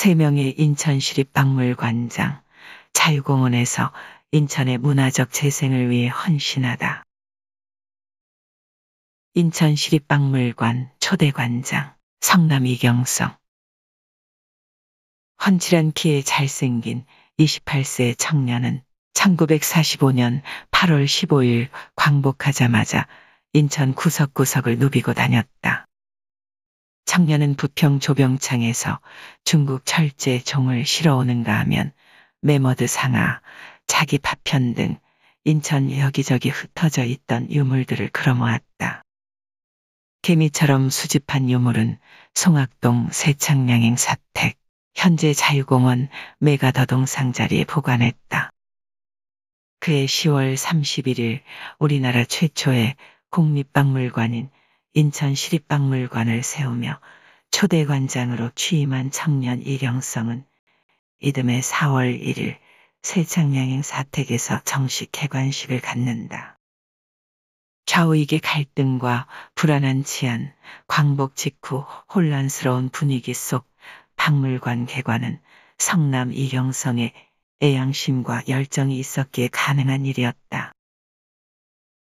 3명의 인천시립박물관장, 자유공원에서 인천의 문화적 재생을 위해 헌신하다. 인천시립박물관 초대관장 성남 이경성 훤칠한 키에 잘생긴 28세 청년은 1945년 8월 15일 광복하자마자 인천 구석구석을 누비고 다녔다. 청년은 부평 조병창에서 중국 철제 종을 실어오는가 하면 메머드 상하, 자기 파편 등 인천 여기저기 흩어져 있던 유물들을 끌어모았다. 개미처럼 수집한 유물은 송악동 세창량행 사택, 현재 자유공원 메가더동 상자리에 보관했다. 그해 10월 31일 우리나라 최초의 국립박물관인 인천시립박물관을 세우며 초대관장으로 취임한 청년 이경성은 이듬해 4월 1일 세창량행 사택에서 정식 개관식을 갖는다. 좌우익의 갈등과 불안한 치안, 광복 직후 혼란스러운 분위기 속 박물관 개관은 성남 이경성의 애양심과 열정이 있었기에 가능한 일이었다.